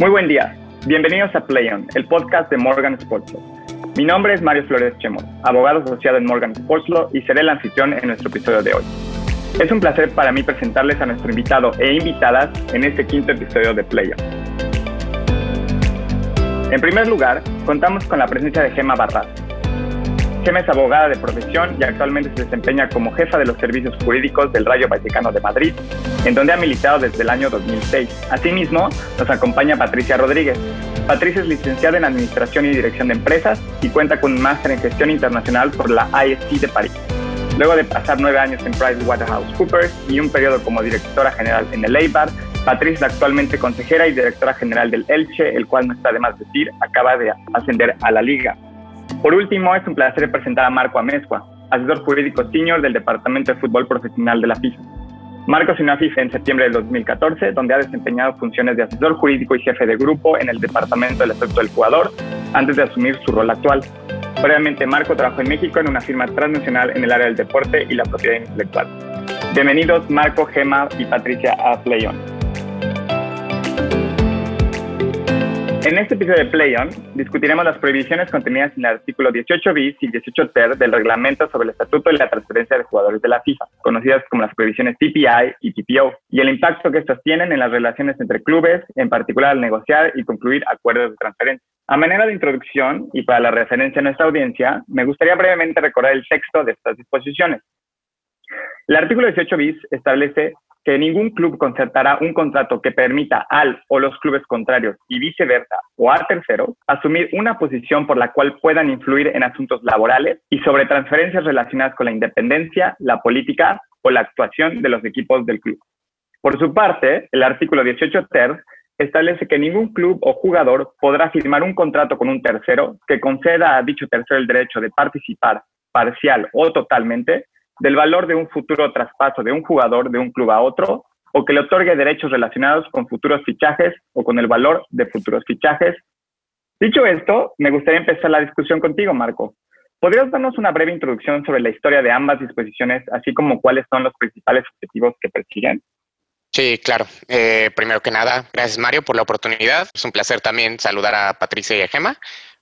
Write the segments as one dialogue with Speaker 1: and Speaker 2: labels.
Speaker 1: Muy buen día. Bienvenidos a PlayOn, el podcast de Morgan Sports Law. Mi nombre es Mario Flores Chemos, abogado asociado en Morgan Sports Law y seré el anfitrión en nuestro episodio de hoy. Es un placer para mí presentarles a nuestro invitado e invitadas en este quinto episodio de PlayOn. En primer lugar, contamos con la presencia de Gema Barras, Gema es abogada de profesión y actualmente se desempeña como jefa de los servicios jurídicos del Rayo Vaticano de Madrid, en donde ha militado desde el año 2006. Asimismo, nos acompaña Patricia Rodríguez. Patricia es licenciada en Administración y Dirección de Empresas y cuenta con un máster en Gestión Internacional por la IST de París. Luego de pasar nueve años en PricewaterhouseCoopers y un periodo como directora general en el EIBAR, Patricia es actualmente consejera y directora general del Elche, el cual no está de más decir, acaba de ascender a la liga. Por último, es un placer presentar a Marco Amezcua, asesor jurídico senior del Departamento de Fútbol Profesional de la FIFA. Marco se unió a FIFA en septiembre de 2014, donde ha desempeñado funciones de asesor jurídico y jefe de grupo en el Departamento del Estatuto del Jugador, antes de asumir su rol actual. Previamente, Marco trabajó en México en una firma transnacional en el área del deporte y la propiedad intelectual. Bienvenidos Marco, Gema y Patricia a PlayOn. En este episodio de Play On discutiremos las prohibiciones contenidas en el artículo 18 bis y 18 ter del reglamento sobre el estatuto y la transferencia de jugadores de la FIFA, conocidas como las prohibiciones TPI y TPO, y el impacto que estas tienen en las relaciones entre clubes, en particular al negociar y concluir acuerdos de transferencia. A manera de introducción y para la referencia a nuestra audiencia, me gustaría brevemente recordar el texto de estas disposiciones. El artículo 18 bis establece que ningún club concertará un contrato que permita al o los clubes contrarios y viceversa o a terceros asumir una posición por la cual puedan influir en asuntos laborales y sobre transferencias relacionadas con la independencia, la política o la actuación de los equipos del club. Por su parte, el artículo 18 ter establece que ningún club o jugador podrá firmar un contrato con un tercero que conceda a dicho tercero el derecho de participar parcial o totalmente del valor de un futuro traspaso de un jugador de un club a otro o que le otorgue derechos relacionados con futuros fichajes o con el valor de futuros fichajes. Dicho esto, me gustaría empezar la discusión contigo, Marco. ¿Podrías darnos una breve introducción sobre la historia de ambas disposiciones, así como cuáles son los principales objetivos que persiguen?
Speaker 2: Sí, claro. Eh, primero que nada, gracias Mario por la oportunidad. Es un placer también saludar a Patricia y a Gema.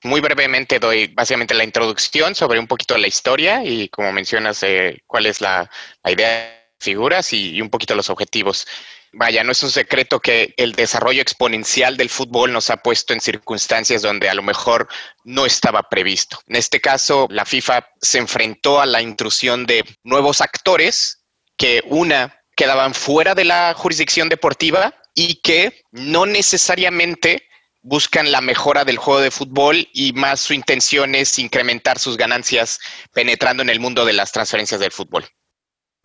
Speaker 2: Muy brevemente doy básicamente la introducción sobre un poquito la historia y como mencionas, eh, cuál es la, idea de figuras y, un poquito los objetivos. Vaya, no es un secreto que el desarrollo exponencial del fútbol nos ha puesto en circunstancias donde a lo mejor no estaba previsto. En este caso, la FIFA se enfrentó a la intrusión de nuevos actores que una quedaban fuera de la jurisdicción deportiva y que no necesariamente buscan la mejora del juego de fútbol y más su intención es incrementar sus ganancias penetrando en el mundo de las transferencias del fútbol.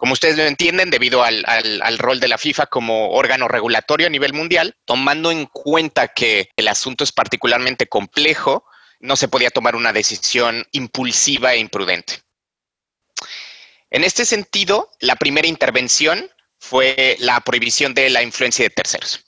Speaker 2: Como ustedes lo entienden, debido al, rol de la FIFA como órgano regulatorio a nivel mundial, tomando en cuenta que el asunto es particularmente complejo, no se podía tomar una decisión impulsiva e imprudente. En este sentido, la primera intervención fue la prohibición de la influencia de terceros.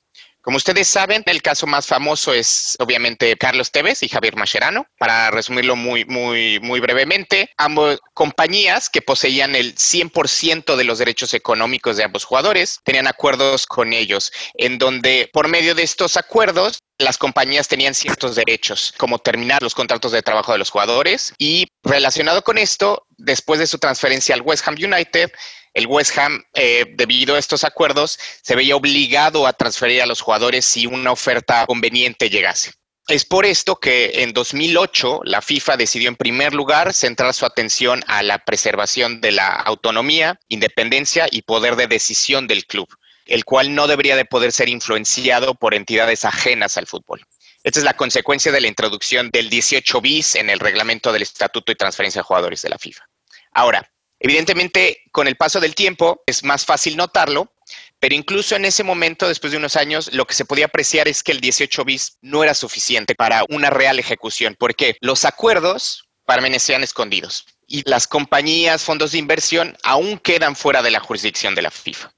Speaker 2: Como ustedes saben, el caso más famoso es obviamente Carlos Tevez y Javier Mascherano. Para resumirlo muy, muy, muy brevemente, ambas compañías que poseían el 100% de los derechos económicos de ambos jugadores tenían acuerdos con ellos, en donde por medio de estos acuerdos las compañías tenían ciertos derechos, como terminar los contratos de trabajo de los jugadores. Y relacionado con esto, después de su transferencia al West Ham United, el West Ham, eh, debido a estos acuerdos, se veía obligado a transferir a los jugadores si una oferta conveniente llegase. Es por esto que en 2008 la FIFA decidió en primer lugar centrar su atención a la preservación de la autonomía, independencia y poder de decisión del club, el cual no debería de poder ser influenciado por entidades ajenas al fútbol. Esta es la consecuencia de la introducción del 18 bis en el reglamento del Estatuto y Transferencia de Jugadores de la FIFA. Ahora, Evidentemente, con el paso del tiempo es más fácil notarlo, pero incluso en ese momento, después de unos años, lo que se podía apreciar es que el 18 bis no era suficiente para una real ejecución, porque los acuerdos permanecían escondidos y las compañías, fondos de inversión aún quedan fuera de la jurisdicción de la FIFA.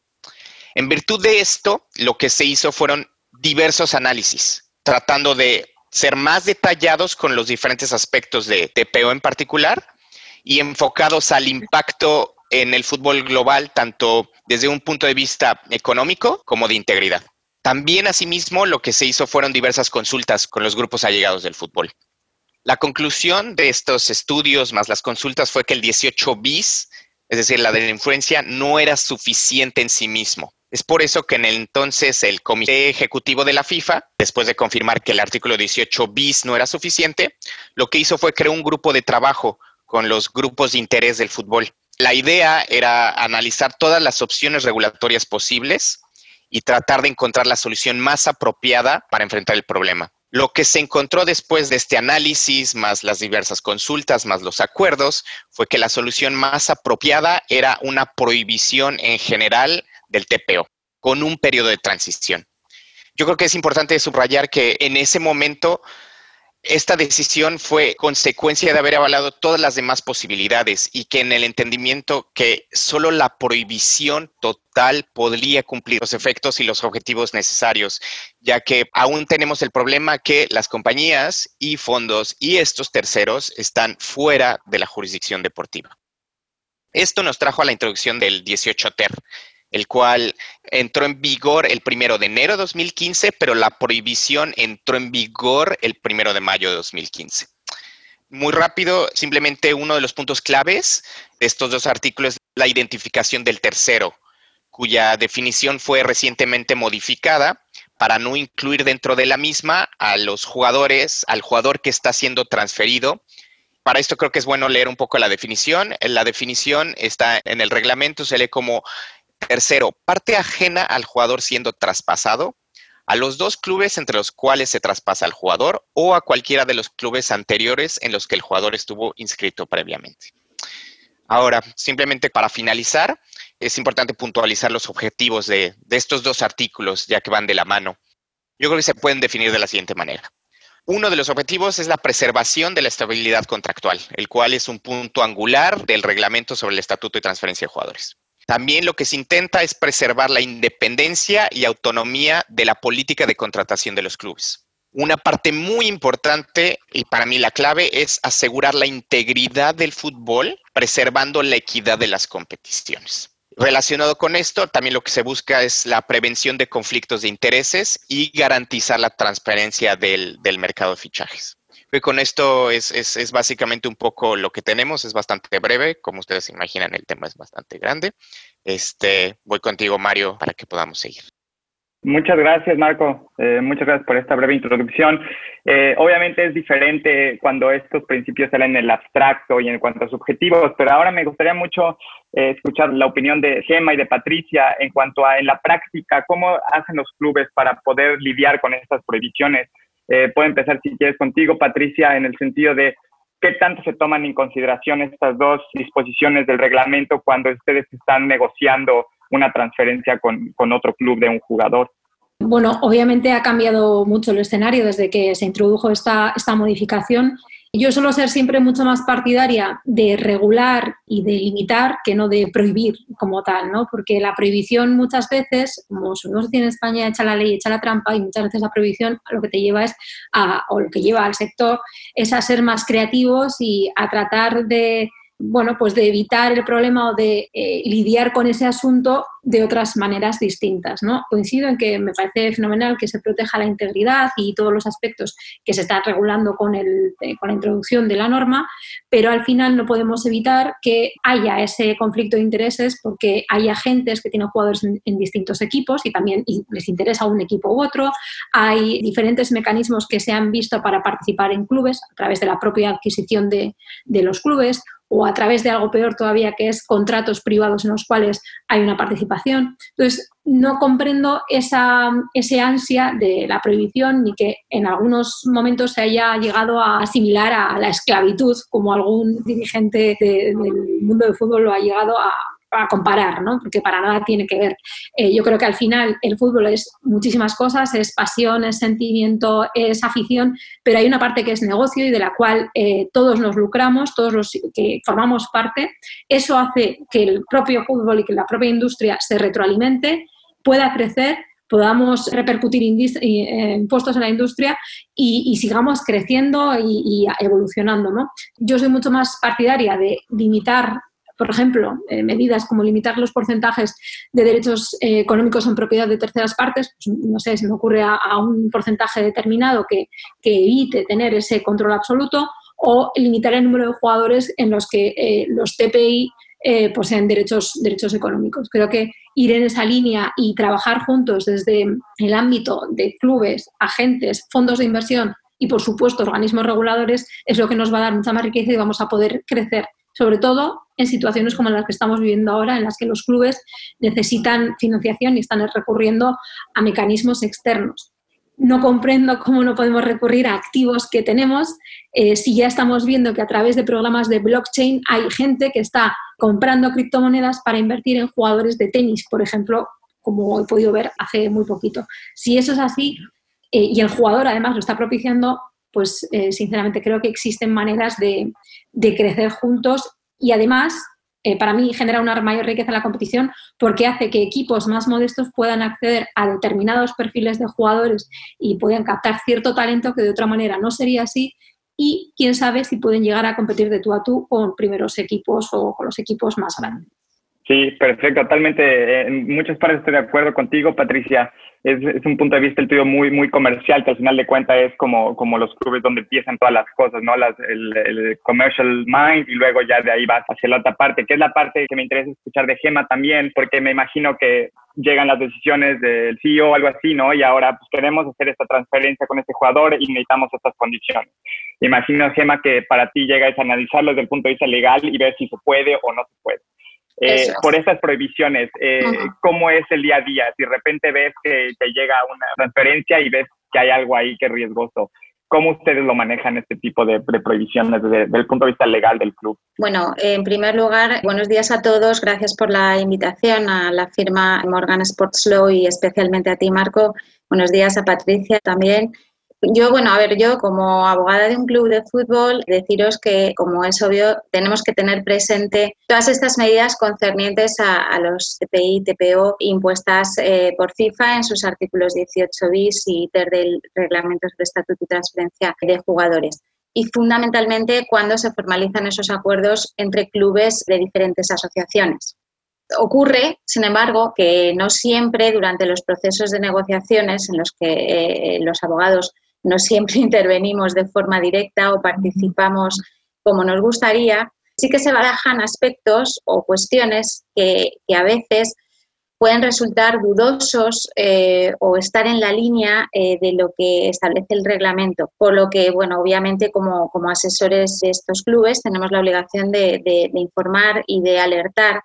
Speaker 2: En virtud de esto, lo que se hizo fueron diversos análisis, tratando de ser más detallados con los diferentes aspectos de TPO en particular y enfocados al impacto en el fútbol global, tanto desde un punto de vista económico como de integridad. También, asimismo, lo que se hizo fueron diversas consultas con los grupos allegados del fútbol. La conclusión de estos estudios más las consultas fue que el 18 bis, es decir, la de la influencia, no era suficiente en sí mismo. Es por eso que en el entonces el Comité Ejecutivo de la FIFA, después de confirmar que el artículo 18 bis no era suficiente, lo que hizo fue crear un grupo de trabajo con los grupos de interés del fútbol. La idea era analizar todas las opciones regulatorias posibles y tratar de encontrar la solución más apropiada para enfrentar el problema. Lo que se encontró después de este análisis, más las diversas consultas, más los acuerdos, fue que la solución más apropiada era una prohibición en general del TPO, con un periodo de transición. Yo creo que es importante subrayar que en ese momento esta decisión fue consecuencia de haber avalado todas las demás posibilidades y que en el entendimiento que solo la prohibición total podría cumplir los efectos y los objetivos necesarios, ya que aún tenemos el problema que las compañías y fondos y estos terceros están fuera de la jurisdicción deportiva. Esto nos trajo a la introducción del 18 TER, el cual entró en vigor el primero de enero de 2015, pero la prohibición entró en vigor el primero de mayo de 2015. Muy rápido, simplemente uno de los puntos claves de estos dos artículos es la identificación del tercero, cuya definición fue recientemente modificada para no incluir dentro de la misma a los jugadores, al jugador que está siendo transferido. Para esto creo que es bueno leer un poco la definición. La definición está en el reglamento, se lee como Tercero, parte ajena al jugador siendo traspasado, a los dos clubes entre los cuales se traspasa al jugador o a cualquiera de los clubes anteriores en los que el jugador estuvo inscrito previamente. Ahora, simplemente para finalizar, es importante puntualizar los objetivos de, de estos dos artículos, ya que van de la mano. Yo creo que se pueden definir de la siguiente manera. Uno de los objetivos es la preservación de la estabilidad contractual, el cual es un punto angular del reglamento sobre el estatuto y transferencia de jugadores. También lo que se intenta es preservar la independencia y autonomía de la política de contratación de los clubes. Una parte muy importante y para mí la clave es asegurar la integridad del fútbol, preservando la equidad de las competiciones. Relacionado con esto, también lo que se busca es la prevención de conflictos de intereses y garantizar la transparencia del, mercado de fichajes con esto es, es, básicamente un poco lo que tenemos, es bastante breve, como ustedes imaginan, el tema es bastante grande. Este, voy contigo, Mario, para que podamos seguir.
Speaker 1: Muchas gracias, Marco. Eh, muchas gracias por esta breve introducción. Eh, obviamente es diferente cuando estos principios salen en el abstracto y en cuanto a sus objetivos, pero ahora me gustaría mucho eh, escuchar la opinión de Gema y de Patricia en cuanto a en la práctica, cómo hacen los clubes para poder lidiar con estas prohibiciones. Eh, puedo empezar si quieres contigo, Patricia, en el sentido de qué tanto se toman en consideración estas dos disposiciones del reglamento cuando ustedes están negociando una transferencia con, con otro club de un jugador.
Speaker 3: Bueno, obviamente ha cambiado mucho el escenario desde que se introdujo esta, esta modificación yo suelo ser siempre mucho más partidaria de regular y de limitar que no de prohibir como tal, ¿no? Porque la prohibición muchas veces, como se tiene en España, echa la ley, echa la trampa y muchas veces la prohibición lo que te lleva es a, o lo que lleva al sector es a ser más creativos y a tratar de bueno, pues de evitar el problema o de eh, lidiar con ese asunto de otras maneras distintas. ¿no? Coincido en que me parece fenomenal que se proteja la integridad y todos los aspectos que se están regulando con, el, eh, con la introducción de la norma, pero al final no podemos evitar que haya ese conflicto de intereses porque hay agentes que tienen jugadores en, distintos equipos y también les interesa un equipo u otro. Hay diferentes mecanismos que se han visto para participar en clubes a través de la propia adquisición de, de los clubes o a través de algo peor todavía, que es contratos privados en los cuales hay una participación. Entonces, no comprendo esa ese ansia de la prohibición ni que en algunos momentos se haya llegado a asimilar a la esclavitud, como algún dirigente del mundo del fútbol lo ha llegado a, a comparar, ¿no? porque para nada tiene que ver. Eh, yo creo que al final el fútbol es muchísimas cosas, es pasión, es sentimiento, es afición, pero hay una parte que es negocio y de la cual eh, todos nos lucramos, todos los que formamos parte. Eso hace que el propio fútbol y que la propia industria se retroalimente, pueda crecer podamos repercutir eh, impuestos en la industria y, sigamos creciendo y, y, evolucionando. ¿no? Yo soy mucho más partidaria de limitar por ejemplo, eh, medidas como limitar los porcentajes de derechos eh, económicos en propiedad de terceras partes, pues, no sé, se me ocurre a, un porcentaje determinado que, evite tener ese control absoluto, o limitar el número de jugadores en los que los TPI poseen derechos, derechos económicos. Creo que ir en esa línea y trabajar juntos desde el ámbito de clubes, agentes, fondos de inversión y, por supuesto, organismos reguladores es lo que nos va a dar mucha más riqueza y vamos a poder crecer, sobre todo en situaciones como las que estamos viviendo ahora, en las que los clubes necesitan financiación y están recurriendo a mecanismos externos. No comprendo cómo no podemos recurrir a activos que tenemos eh, si ya estamos viendo que a través de programas de blockchain hay gente que está comprando criptomonedas para invertir en jugadores de tenis, por ejemplo, como he podido ver hace muy poquito. Si eso es así, eh, y el jugador además lo está propiciando, pues eh, sinceramente creo que existen maneras de, crecer juntos y además eh, para mí genera una mayor riqueza en la competición porque hace que equipos más modestos puedan acceder a determinados perfiles de jugadores y puedan captar cierto talento que de otra manera no sería así y quién sabe si pueden llegar a competir de tú a tú con primeros equipos o con los equipos más grandes.
Speaker 1: Sí, perfecto, totalmente. En muchas partes estoy de acuerdo contigo, Patricia es, un punto de vista el tuyo muy, muy comercial, que al final de cuentas es como, como los clubes donde empiezan todas las cosas, ¿no? Las, el, commercial mind y luego ya de ahí vas hacia la otra parte, que es la parte que me interesa escuchar de Gema también, porque me imagino que llegan las decisiones del CEO o algo así, ¿no? Y ahora pues, queremos hacer esta transferencia con este jugador y necesitamos estas condiciones. Imagino, Gema, que para ti llega a analizarlo desde el punto de vista legal y ver si se puede o no se puede. Eh, por esas prohibiciones, eh, ¿cómo es el día a día? Si de repente ves que, te llega una transferencia y ves que hay algo ahí que es riesgoso, ¿Cómo ustedes lo manejan este tipo de, prohibiciones desde, el punto de vista legal del club?
Speaker 4: Bueno, en primer lugar, buenos días a todos. Gracias por la invitación a la firma Morgan Sports Law y especialmente a ti, Marco. Buenos días a Patricia también. Yo, bueno, a ver, yo como abogada de un club de fútbol, deciros que, como es obvio, tenemos que tener presente todas estas medidas concernientes a, los TPI, TPO impuestas eh, por FIFA en sus artículos 18 bis y ter del reglamento de estatuto y transferencia de jugadores y fundamentalmente cuando se formalizan esos acuerdos entre clubes de diferentes asociaciones. Ocurre, sin embargo, que no siempre durante los procesos de negociaciones en los que eh, los abogados no siempre intervenimos de forma directa o participamos como nos gustaría, sí que se barajan aspectos o cuestiones que, a veces pueden resultar dudosos eh, o estar en la línea eh, de lo que establece el reglamento. Por lo que, bueno, obviamente como, asesores de estos clubes tenemos la obligación de informar y de alertar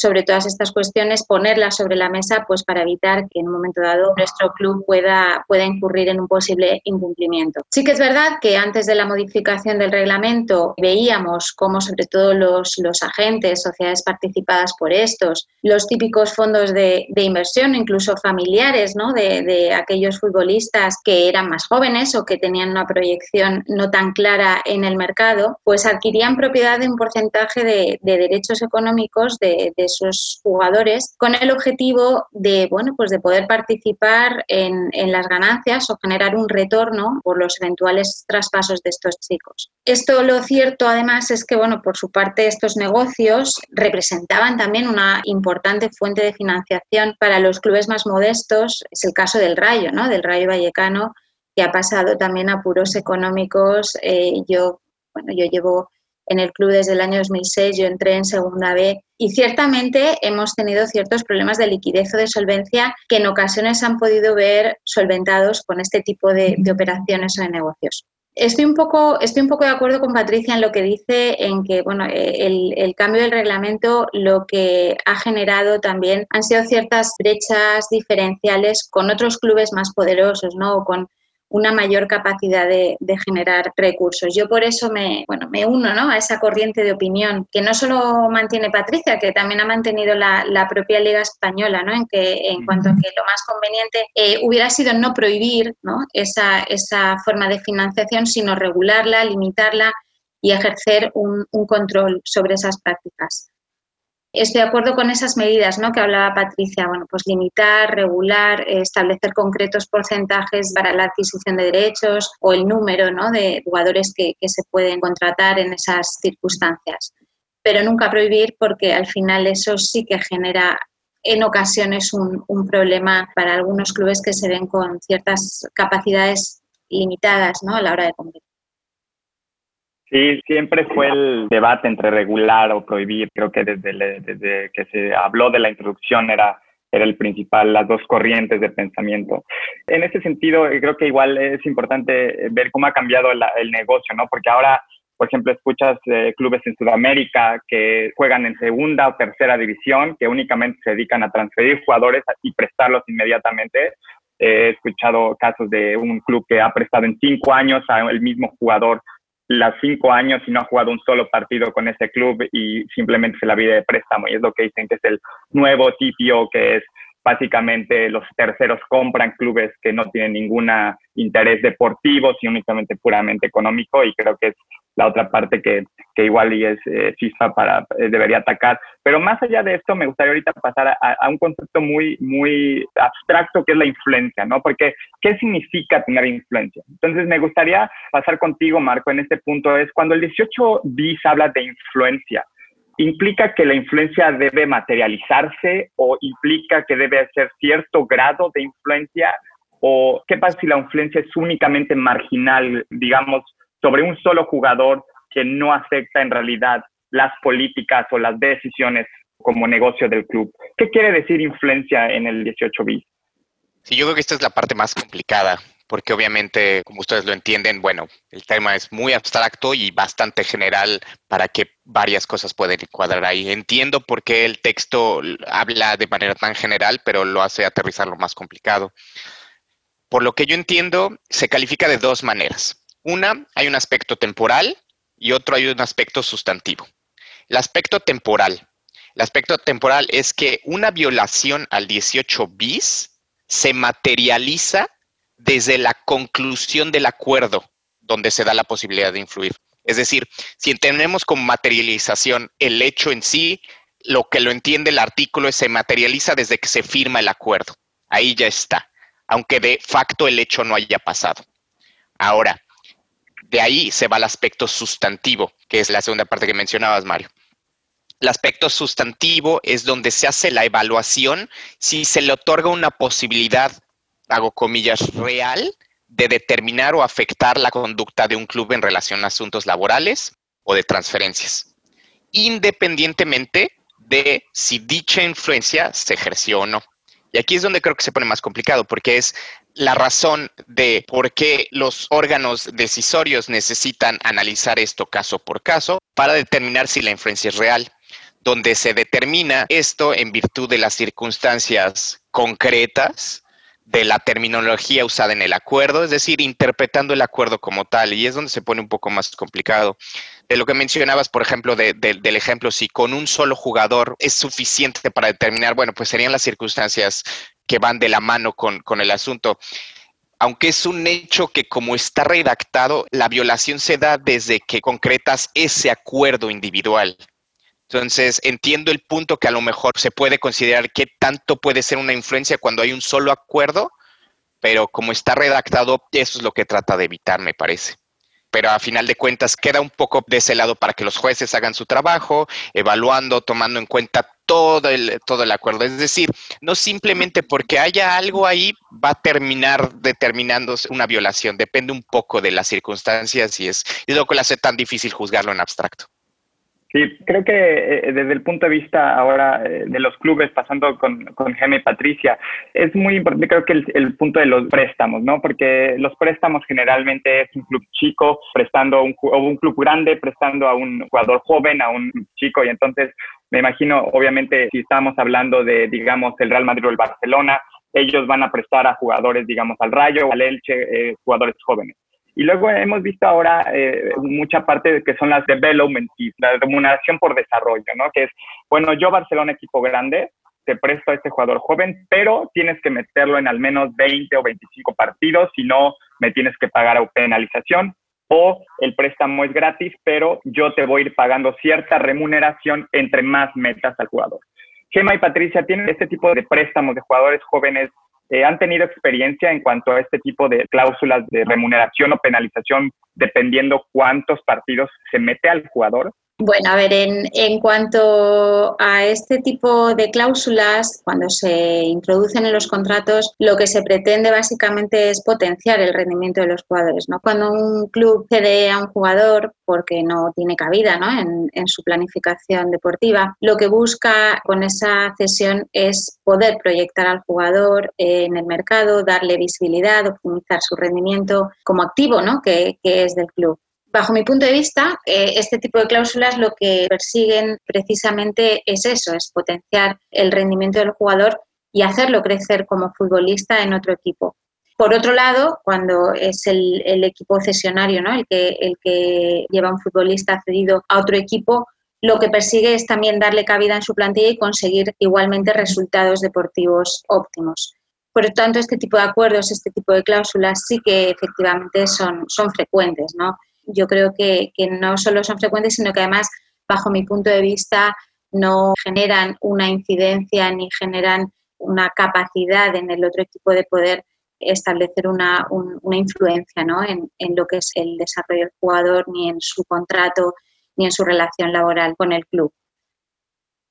Speaker 4: sobre todas estas cuestiones, ponerlas sobre la mesa pues para evitar que en un momento dado nuestro club pueda, pueda incurrir en un posible incumplimiento. Sí que es verdad que antes de la modificación del reglamento veíamos cómo sobre todo los, los agentes, sociedades participadas por estos, los típicos fondos de, inversión, incluso familiares ¿no? de, de, aquellos futbolistas que eran más jóvenes o que tenían una proyección no tan clara en el mercado, pues adquirían propiedad de un porcentaje de, de derechos económicos de, de esos jugadores con el objetivo de, bueno, pues de poder participar en, en las ganancias o generar un retorno por los eventuales traspasos de estos chicos. Esto lo cierto además es que, bueno, por su parte estos negocios representaban también una importante fuente de financiación para los clubes más modestos. Es el caso del Rayo, ¿no? Del Rayo Vallecano, que ha pasado también a puros económicos. Eh, yo, bueno, yo llevo en el club desde el año 2006, yo entré en segunda B y ciertamente hemos tenido ciertos problemas de liquidez o de solvencia que en ocasiones han podido ver solventados con este tipo de, operaciones o de negocios. Estoy un, poco, estoy un poco de acuerdo con Patricia en lo que dice, en que bueno, el, el, cambio del reglamento lo que ha generado también han sido ciertas brechas diferenciales con otros clubes más poderosos, ¿no? O con una mayor capacidad de, generar recursos. Yo por eso me, bueno, me uno ¿no? a esa corriente de opinión que no solo mantiene Patricia, que también ha mantenido la, propia Liga Española, ¿no? en, que, en cuanto a que lo más conveniente eh, hubiera sido no prohibir ¿no? Esa, esa forma de financiación, sino regularla, limitarla y ejercer un, un control sobre esas prácticas. Estoy de acuerdo con esas medidas ¿no? que hablaba Patricia, bueno, pues limitar, regular, establecer concretos porcentajes para la adquisición de derechos o el número ¿no? de jugadores que, se pueden contratar en esas circunstancias. pero nunca prohibir porque al final eso sí que genera en ocasiones un, un problema para algunos clubes que se ven con ciertas capacidades limitadas ¿no? a la hora de competir.
Speaker 1: Sí, siempre fue el debate entre regular o prohibir. Creo que desde, desde que se habló de la introducción era, era el principal, las dos corrientes de pensamiento. En ese sentido, creo que igual es importante ver cómo ha cambiado el negocio, ¿no? Porque ahora, por ejemplo, escuchas eh, clubes en Sudamérica que juegan en segunda o tercera división, que únicamente se dedican a transferir jugadores y prestarlos inmediatamente. he escuchado casos de un club que ha prestado en cinco años al mismo jugador las cinco años y no ha jugado un solo partido con ese club y simplemente se la vida de préstamo. Y es lo que dicen que es el nuevo TPO, que es básicamente los terceros compran clubes que no tienen ningún interés deportivo, sino únicamente puramente económico. Y creo que es la otra parte que, que igual y es eh, FIFA para, eh, debería atacar. Pero más allá de esto, me gustaría ahorita pasar a, un concepto muy, muy abstracto que es la influencia, ¿no? Porque, ¿qué significa tener influencia? Entonces, me gustaría pasar contigo, Marco, en este punto, es cuando el 18 bis habla de influencia, ¿implica que la influencia debe materializarse o implica que debe ser cierto grado de influencia? ¿O qué pasa si la influencia es únicamente marginal, digamos, sobre un solo jugador que no afecta en realidad las políticas o las decisiones como negocio del club. ¿Qué quiere decir influencia en el 18 bis?
Speaker 2: Sí, yo creo que esta es la parte más complicada, porque obviamente, como ustedes lo entienden, bueno, el tema es muy abstracto y bastante general para que varias cosas pueden cuadrar ahí. Entiendo por qué el texto habla de manera tan general, pero lo hace aterrizar lo más complicado. Por lo que yo entiendo, se califica de dos maneras. Una, hay un aspecto temporal y otro hay un aspecto sustantivo. El aspecto temporal. El aspecto temporal es que una violación al 18 bis se materializa desde la conclusión del acuerdo donde se da la posibilidad de influir. Es decir, si entendemos como materialización el hecho en sí, lo que lo entiende el artículo es se materializa desde que se firma el acuerdo. Ahí ya está, aunque de facto el hecho no haya pasado. Ahora, de ahí se va al aspecto sustantivo, que es la segunda parte que mencionabas, Mario. El aspecto sustantivo es donde se hace la evaluación si se le otorga una posibilidad, hago comillas, real de determinar o afectar la conducta de un club en relación a asuntos laborales o de transferencias, independientemente de si dicha influencia se ejerció o no. Y aquí es donde creo que se pone más complicado, porque es la razón de por qué los órganos decisorios necesitan analizar esto caso por caso para determinar si la influencia es real, donde se determina esto en virtud de las circunstancias concretas de la terminología usada en el acuerdo, es decir, interpretando el acuerdo como tal, y es donde se pone un poco más complicado. De lo que mencionabas, por ejemplo, del ejemplo, si con un solo jugador es suficiente para determinar, bueno, pues serían las circunstancias que van de la mano con, el asunto. Aunque es un hecho que como está redactado, la violación se da desde que concretas ese acuerdo individual. Entonces, entiendo el punto que a lo mejor se puede considerar qué tanto puede ser una influencia cuando hay un solo acuerdo, pero como está redactado, eso es lo que trata de evitar, me parece pero a final de cuentas queda un poco de ese lado para que los jueces hagan su trabajo, evaluando, tomando en cuenta todo el, todo el acuerdo. Es decir, no simplemente porque haya algo ahí va a terminar determinándose una violación, depende un poco de las circunstancias y es, es lo que le hace tan difícil juzgarlo en abstracto.
Speaker 1: Sí, creo que eh, desde el punto de vista ahora eh, de los clubes, pasando con, con Geme y Patricia, es muy importante creo que el, punto de los préstamos, ¿no? Porque los préstamos generalmente es un club chico prestando un, o un club grande prestando a un jugador joven, a un chico, y entonces me imagino, obviamente, si estamos hablando de, digamos, el Real Madrid o el Barcelona, ellos van a prestar a jugadores, digamos, al Rayo, al Elche, eh, jugadores jóvenes. Y luego hemos visto ahora eh, mucha parte de que son las development la remuneración por desarrollo, ¿no? Que es, bueno, yo Barcelona, equipo grande, te presto a este jugador joven, pero tienes que meterlo en al menos 20 o 25 partidos, si no, me tienes que pagar penalización. O el préstamo es gratis, pero yo te voy a ir pagando cierta remuneración entre más metas al jugador. Gemma y Patricia tienen este tipo de préstamos de jugadores jóvenes eh, han tenido experiencia en cuanto a este tipo de cláusulas de remuneración o penalización dependiendo cuántos partidos se mete al jugador?
Speaker 4: Bueno, a ver, en, en, cuanto a este tipo de cláusulas, cuando se introducen en los contratos, lo que se pretende básicamente es potenciar el rendimiento de los jugadores. ¿no? Cuando un club cede a un jugador porque no tiene cabida ¿no? En, en su planificación deportiva, lo que busca con esa cesión es poder proyectar al jugador en el mercado, darle visibilidad, optimizar su rendimiento como activo ¿no? que, que es del club. Bajo mi punto de vista, eh, este tipo de cláusulas lo que persiguen precisamente es eso, es potenciar el rendimiento del jugador y hacerlo crecer como futbolista en otro equipo. Por otro lado, cuando es el, equipo cesionario, ¿no? el, que, el que lleva un futbolista cedido a otro equipo, lo que persigue es también darle cabida en su plantilla y conseguir igualmente resultados deportivos óptimos. Por lo tanto, este tipo de acuerdos, este tipo de cláusulas sí que efectivamente son, son frecuentes. ¿no? Yo creo que, no solo son frecuentes, sino que además, bajo mi punto de vista, no generan una incidencia ni generan una capacidad en el otro equipo de poder establecer una, influencia ¿no? en, en, lo que es el desarrollo del jugador, ni en su contrato, ni en su relación laboral con el club.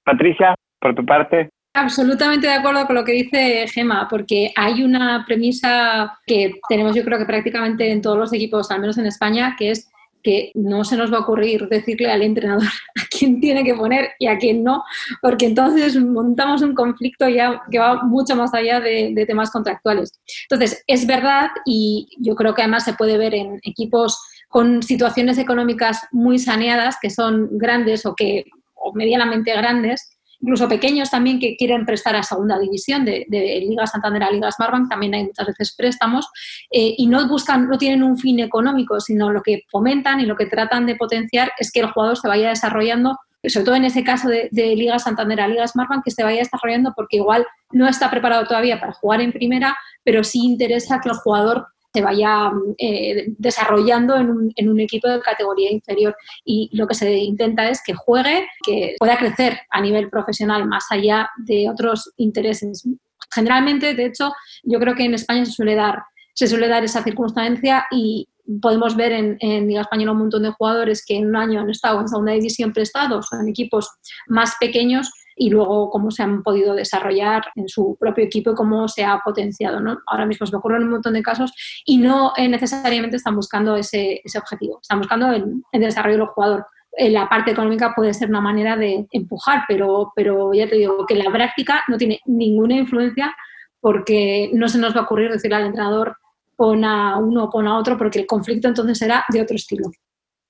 Speaker 1: Patricia, por tu parte.
Speaker 3: Absolutamente de acuerdo con lo que dice Gema, porque hay una premisa que tenemos yo creo que prácticamente en todos los equipos, al menos en España, que es que no se nos va a ocurrir decirle al entrenador a quién tiene que poner y a quién no, porque entonces montamos un conflicto ya que va mucho más allá de, de temas contractuales. Entonces, es verdad y yo creo que además se puede ver en equipos con situaciones económicas muy saneadas, que son grandes o que o medianamente grandes, incluso pequeños también que quieren prestar a segunda división de, Liga Santander a Liga Smartbank, también hay muchas veces préstamos, eh, y no buscan, no tienen un fin económico, sino lo que fomentan y lo que tratan de potenciar es que el jugador se vaya desarrollando sobre todo en ese caso de, Liga Santander a Liga Smartbank, que se vaya desarrollando porque igual no está preparado todavía para jugar en primera, pero sí interesa que el jugador se vaya eh, desarrollando en un, un, equipo de categoría inferior. Y lo que se intenta es que juegue, que pueda crecer a nivel profesional más allá de otros intereses. Generalmente, de hecho, yo creo que en España se suele dar, se suele dar esa circunstancia y podemos ver en, en Liga Española un montón de jugadores que en un año han estado en segunda división prestados o en equipos más pequeños y luego cómo se han podido desarrollar en su propio equipo y cómo se ha potenciado. ¿no? Ahora mismo se me ocurren un montón de casos y no eh, necesariamente están buscando ese, ese objetivo, están buscando el, desarrollo del jugador eh, la parte económica puede ser una manera de empujar, pero, pero ya te digo que la práctica no tiene ninguna influencia porque no se nos va a ocurrir decirle al entrenador pon a uno o pon a otro porque el conflicto entonces será de otro estilo.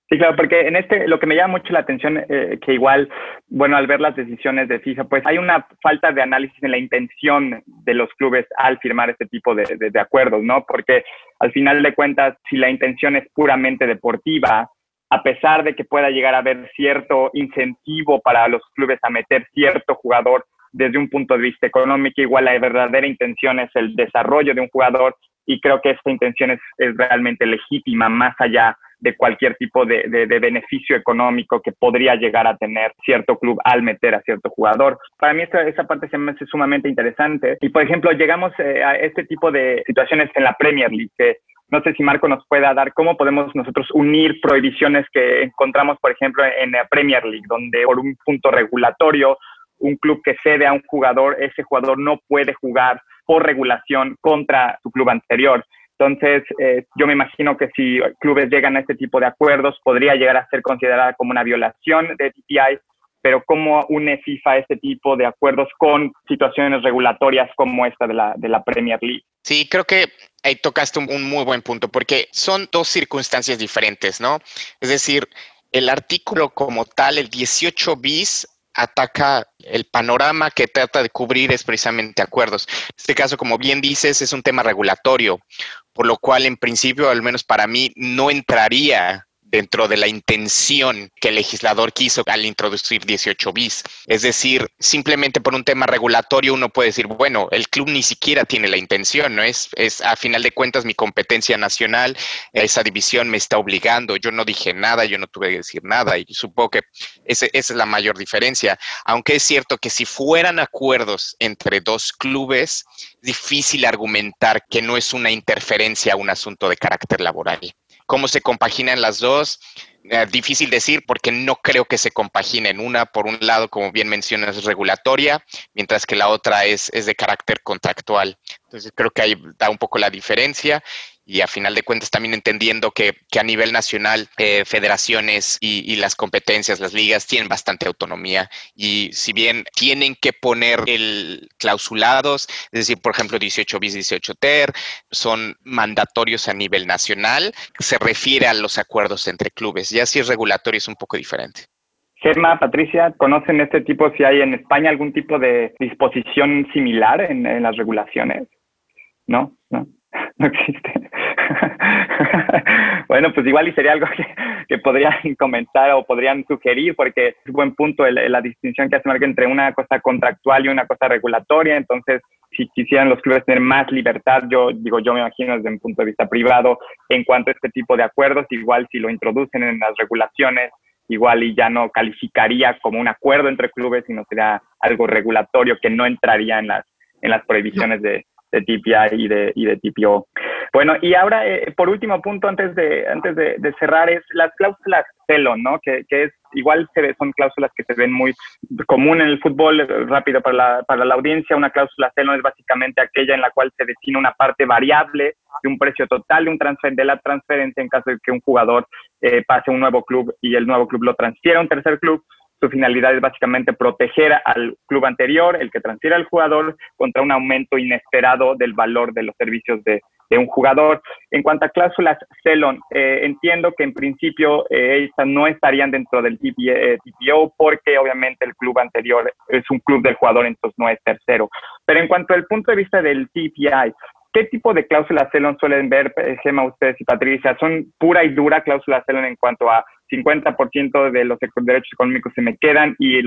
Speaker 1: Sí, claro, porque en este lo que me llama mucho la atención, eh, que igual, bueno, al ver las decisiones de FIFA, pues hay una falta de análisis en la intención de los clubes al firmar este tipo de, de, acuerdos, ¿no? Porque al final de cuentas, si la intención es puramente deportiva, a pesar de que pueda llegar a haber cierto incentivo para los clubes a meter cierto jugador desde un punto de vista económico, igual la verdadera intención es el desarrollo de un jugador y creo que esta intención es, es realmente legítima más allá de cualquier tipo de, de, beneficio económico que podría llegar a tener cierto club al meter a cierto jugador. Para mí esa, esa parte se me hace sumamente interesante. Y por ejemplo, llegamos eh, a este tipo de situaciones en la Premier League, que no sé si Marco nos pueda dar cómo podemos nosotros unir prohibiciones que encontramos, por ejemplo, en la Premier League, donde por un punto regulatorio, un club que cede a un jugador, ese jugador no puede jugar por regulación contra su club anterior. Entonces, eh, yo me imagino que si clubes llegan a este tipo de acuerdos, podría llegar a ser considerada como una violación de TPI, pero ¿cómo une FIFA este tipo de acuerdos con situaciones regulatorias como esta de la, de la Premier League?
Speaker 2: Sí, creo que ahí tocaste un, un muy buen punto, porque son dos circunstancias diferentes, ¿no? Es decir, el artículo como tal, el 18 bis, ataca el panorama que trata de cubrir es precisamente acuerdos. En este caso, como bien dices, es un tema regulatorio, por lo cual en principio, al menos para mí, no entraría dentro de la intención que el legislador quiso al introducir 18 bis. Es decir, simplemente por un tema regulatorio uno puede decir, bueno, el club ni siquiera tiene la intención, ¿no? Es, es a final de cuentas mi competencia nacional, esa división me está obligando, yo no dije nada, yo no tuve que decir nada y supongo que esa es la mayor diferencia. Aunque es cierto que si fueran acuerdos entre dos clubes, difícil argumentar que no es una interferencia a un asunto de carácter laboral. ¿Cómo se compaginan las dos? Eh, difícil decir porque no creo que se compaginen. Una, por un lado, como bien mencionas, es regulatoria, mientras que la otra es, es de carácter contractual. Entonces creo que ahí da un poco la diferencia y a final de cuentas también entendiendo que, a nivel nacional eh, federaciones y, las competencias, las ligas tienen bastante autonomía y si bien tienen que poner el clausulados, es decir, por ejemplo 18 bis, 18 ter, son mandatorios a nivel nacional, se refiere a los acuerdos entre clubes, ya si es regulatorio es un poco diferente.
Speaker 1: Germa, Patricia, ¿conocen este tipo, si hay en España algún tipo de disposición similar en, en las regulaciones? ¿No? ¿No? no existe. bueno, pues igual y sería algo que, podrían comentar o podrían sugerir, porque es un buen punto la distinción que hace Marco entre una cosa contractual y una cosa regulatoria. Entonces, si quisieran los clubes tener más libertad, yo digo, yo me imagino desde un punto de vista privado, en cuanto a este tipo de acuerdos, igual si lo introducen en las regulaciones, igual y ya no calificaría como un acuerdo entre clubes, sino sería algo regulatorio que no entraría en las, en las prohibiciones de, de TPI y de, y de TPO. Bueno, y ahora, eh, por último punto, antes de, antes de, cerrar, es las cláusulas CELON, ¿no? Que, que, es igual se son cláusulas que se ven muy común en el fútbol, rápido para la, para la audiencia. Una cláusula CELON es básicamente aquella en la cual se destina una parte variable de un precio total de un transfer, de la transferencia en caso de que un jugador eh, pase a un nuevo club y el nuevo club lo transfiera a un tercer club su finalidad es básicamente proteger al club anterior, el que transfiere al jugador, contra un aumento inesperado del valor de los servicios de, un jugador. En cuanto a cláusulas CELON, eh, entiendo que en principio eh, estas no estarían dentro del TPO eh, porque obviamente el club anterior es un club del jugador, entonces no es tercero. Pero en cuanto al punto de vista del TPI, ¿Qué tipo de cláusulas CELON suelen ver, Gema, ustedes y Patricia? ¿Son pura y dura cláusulas CELON en cuanto a 50% de los derechos económicos se me quedan y,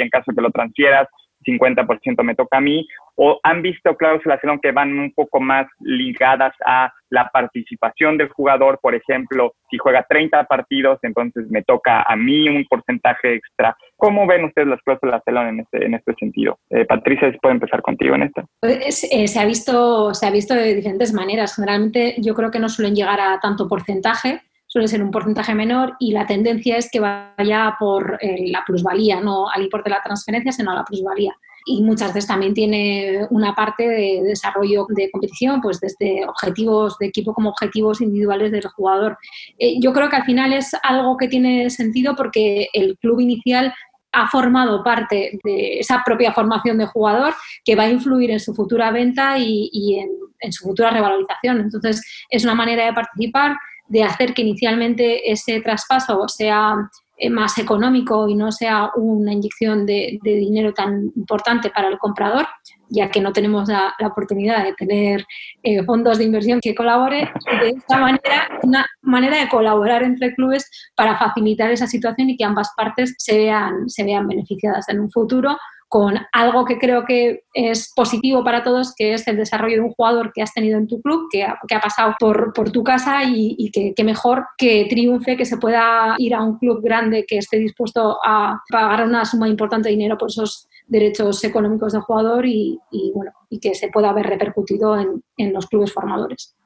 Speaker 1: en caso que lo transfieras, 50% me toca a mí, o han visto cláusulas que van un poco más ligadas a la participación del jugador, por ejemplo, si juega 30 partidos, entonces me toca a mí un porcentaje extra. ¿Cómo ven ustedes las cláusulas en este, en este sentido? Eh, Patricia, puedo empezar contigo en esto.
Speaker 3: Pues, eh, se, ha visto, se ha visto de diferentes maneras. Generalmente yo creo que no suelen llegar a tanto porcentaje, suele ser un porcentaje menor y la tendencia es que vaya por eh, la plusvalía, no al importe de la transferencia, sino a la plusvalía. Y muchas veces también tiene una parte de desarrollo de competición, pues desde objetivos de equipo como objetivos individuales del jugador. Eh, yo creo que al final es algo que tiene sentido porque el club inicial ha formado parte de esa propia formación de jugador que va a influir en su futura venta y, en, en, su futura revalorización. Entonces, es una manera de participar de hacer que inicialmente ese traspaso sea eh, más económico y no sea una inyección de, dinero tan importante para el comprador, ya que no tenemos la, oportunidad de tener eh, fondos de inversión que colabore. de esta manera, una manera de colaborar entre clubes para facilitar esa situación y que ambas partes se vean, se vean beneficiadas en un futuro con algo que creo que es positivo para todos, que es el desarrollo de un jugador que has tenido en tu club, que ha, pasado por, tu casa y, que, mejor que triunfe, que se pueda ir a un club grande que esté dispuesto a pagar una suma importante de dinero por esos derechos económicos del jugador y, bueno, y que se pueda haber repercutido en, los clubes formadores.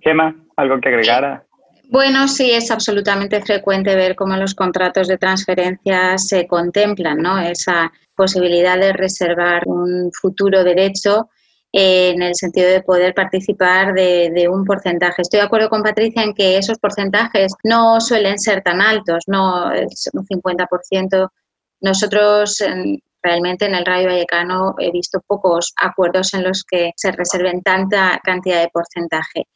Speaker 1: Gema, ¿algo que agregar?
Speaker 4: Bueno, sí, es absolutamente frecuente ver cómo los contratos de transferencia se contemplan ¿no? esa posibilidad de reservar un futuro derecho en el sentido de poder participar de, un porcentaje. Estoy de acuerdo con Patricia en que esos porcentajes no suelen ser tan altos, no es un 50%. Nosotros realmente en el Rayo Vallecano he visto pocos acuerdos en los que se reserven tanta cantidad de porcentaje.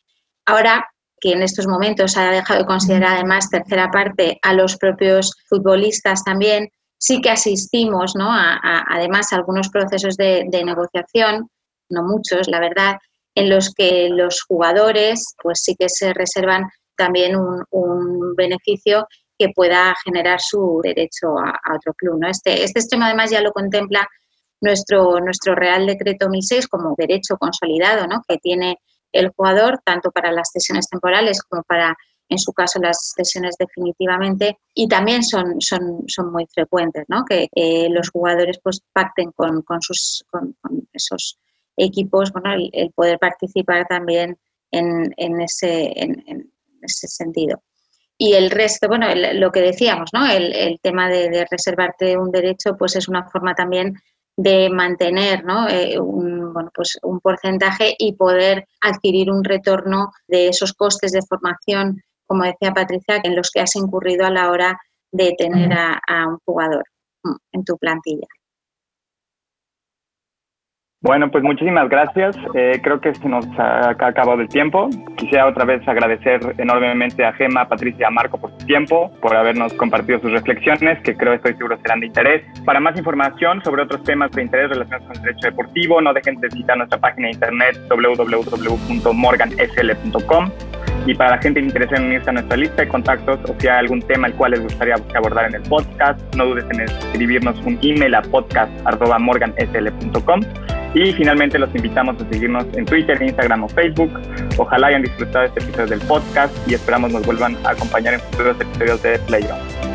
Speaker 4: Ahora, que en estos momentos ha dejado de considerar además tercera parte a los propios futbolistas también, sí que asistimos ¿no? a, además a algunos procesos de, negociación, no muchos, la verdad, en los que los jugadores pues sí que se reservan también un, beneficio que pueda generar su derecho a, otro club. ¿no? Este, este extremo además ya lo contempla nuestro, nuestro Real Decreto 1006 como derecho consolidado, ¿no? que tiene el jugador, tanto para las sesiones temporales como para, en su caso, las sesiones definitivamente. Y también son, son, son muy frecuentes, ¿no? que eh, los jugadores pues, pacten con, con sus, con, esos equipos bueno, el, poder participar también en, en ese, en, ese sentido. Y el resto, bueno, lo que decíamos, ¿no? El, tema de, reservarte un derecho, pues es una forma también de mantener ¿no? Eh, un, bueno, pues un porcentaje y poder adquirir un retorno de esos costes de formación, como decía Patricia, en los que has incurrido a la hora de tener a un jugador mm, en tu plantilla.
Speaker 1: Bueno, pues muchísimas gracias. Eh, creo que se nos ha, acabado el tiempo. Quisiera otra vez agradecer enormemente a Gema, Patricia, a Marco por su tiempo, por habernos compartido sus reflexiones, que creo estoy seguro serán de interés. Para más información sobre otros temas de interés relacionados con el derecho deportivo, no dejen de visitar nuestra página de internet www.morgansl.com. Y para la gente interesada en unirse a nuestra lista de contactos o si hay algún tema el cual les gustaría abordar en el podcast, no dudes en escribirnos un email a podcast.morgansl.com. Y finalmente los invitamos a seguirnos en Twitter, Instagram o Facebook. Ojalá hayan disfrutado este episodio del podcast y esperamos nos vuelvan a acompañar en futuros episodios de Playoff.